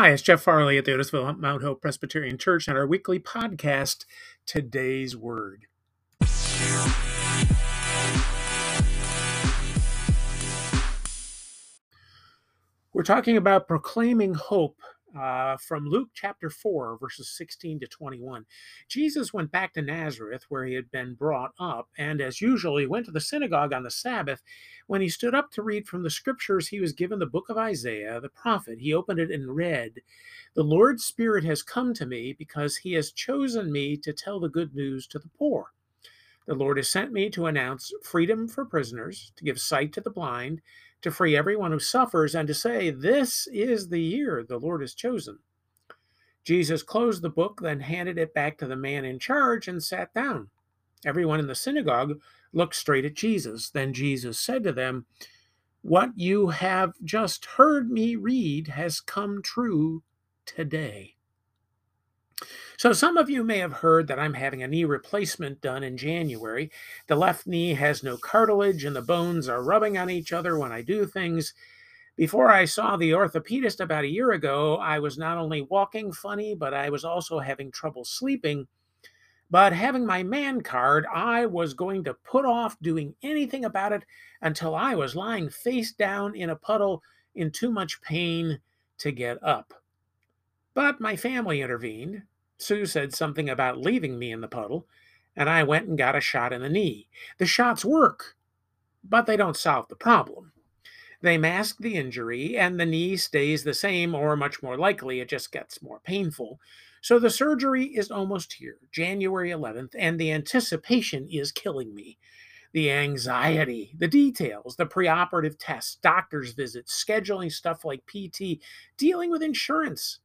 Hi, it's Jeff Farley at the Otisville Mount Hope Presbyterian Church and our weekly podcast, Today's Word. We're talking about proclaiming hope uh, from Luke chapter 4, verses 16 to 21. Jesus went back to Nazareth, where he had been brought up, and as usual, he went to the synagogue on the Sabbath. When he stood up to read from the scriptures, he was given the book of Isaiah, the prophet. He opened it and read, The Lord's Spirit has come to me because he has chosen me to tell the good news to the poor. The Lord has sent me to announce freedom for prisoners, to give sight to the blind to free everyone who suffers, and to say, This is the year the Lord has chosen. Jesus closed the book, then handed it back to the man in charge and sat down. Everyone in the synagogue looked straight at Jesus. Then Jesus said to them, What you have just heard me read has come true today. So, some of you may have heard that I'm having a knee replacement done in January. The left knee has no cartilage and the bones are rubbing on each other when I do things. Before I saw the orthopedist about a year ago, I was not only walking funny, but I was also having trouble sleeping. But having my man card, I was going to put off doing anything about it until I was lying face down in a puddle in too much pain to get up. But my family intervened. Sue said something about leaving me in the puddle, and I went and got a shot in the knee. The shots work, but they don't solve the problem. They mask the injury, and the knee stays the same, or much more likely, it just gets more painful. So the surgery is almost here, January 11th, and the anticipation is killing me. The anxiety, the details, the preoperative tests, doctor's visits, scheduling stuff like PT, dealing with insurance,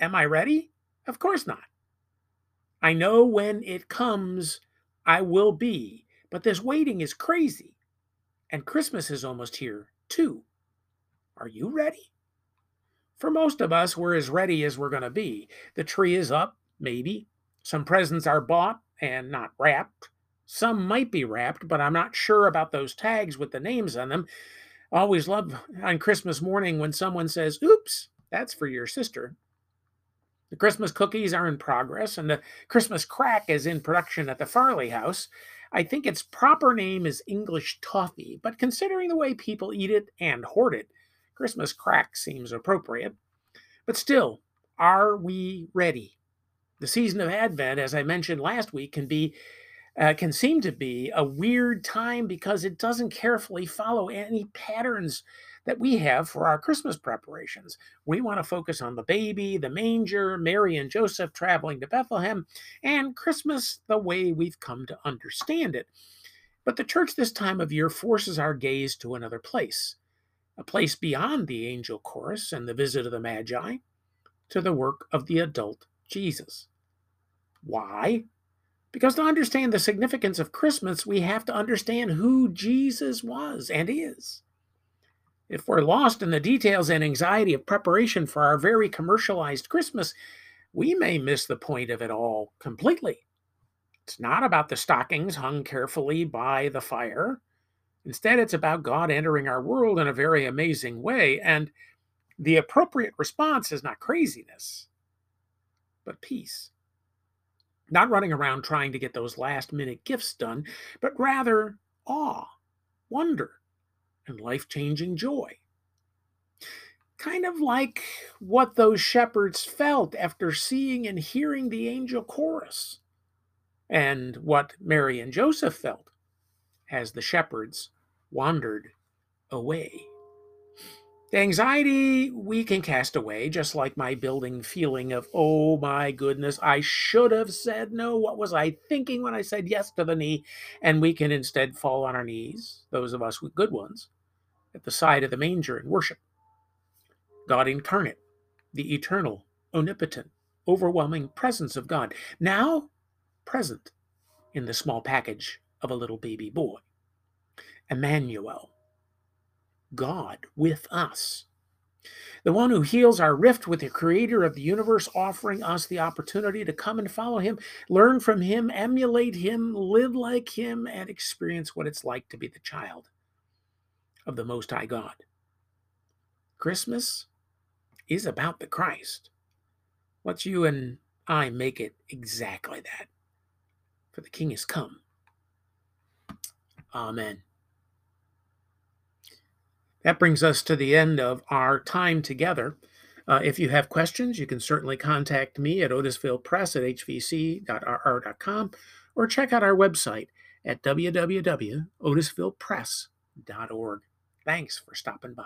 Am I ready? Of course not. I know when it comes, I will be, but this waiting is crazy. And Christmas is almost here, too. Are you ready? For most of us, we're as ready as we're going to be. The tree is up, maybe. Some presents are bought and not wrapped. Some might be wrapped, but I'm not sure about those tags with the names on them. Always love on Christmas morning when someone says, Oops, that's for your sister. The Christmas cookies are in progress, and the Christmas crack is in production at the Farley House. I think its proper name is English toffee, but considering the way people eat it and hoard it, Christmas crack seems appropriate. But still, are we ready? The season of Advent, as I mentioned last week, can be uh, can seem to be a weird time because it doesn't carefully follow any patterns that we have for our Christmas preparations. We want to focus on the baby, the manger, Mary and Joseph traveling to Bethlehem, and Christmas the way we've come to understand it. But the church this time of year forces our gaze to another place, a place beyond the angel chorus and the visit of the Magi, to the work of the adult Jesus. Why? Because to understand the significance of Christmas, we have to understand who Jesus was and is. If we're lost in the details and anxiety of preparation for our very commercialized Christmas, we may miss the point of it all completely. It's not about the stockings hung carefully by the fire. Instead, it's about God entering our world in a very amazing way. And the appropriate response is not craziness, but peace. Not running around trying to get those last minute gifts done, but rather awe, wonder, and life changing joy. Kind of like what those shepherds felt after seeing and hearing the angel chorus, and what Mary and Joseph felt as the shepherds wandered away. The anxiety we can cast away, just like my building feeling of, oh my goodness, I should have said no. What was I thinking when I said yes to the knee? And we can instead fall on our knees, those of us with good ones, at the side of the manger and worship. God incarnate, the eternal, omnipotent, overwhelming presence of God, now present in the small package of a little baby boy. Emmanuel, God with us. The one who heals our rift with the creator of the universe, offering us the opportunity to come and follow him, learn from him, emulate him, live like him, and experience what it's like to be the child of the Most High God. Christmas is about the Christ. Let's you and I make it exactly that. For the King has come. Amen. That brings us to the end of our time together. Uh, if you have questions, you can certainly contact me at otisvillepress at hvc.rr.com or check out our website at www.otisvillepress.org. Thanks for stopping by.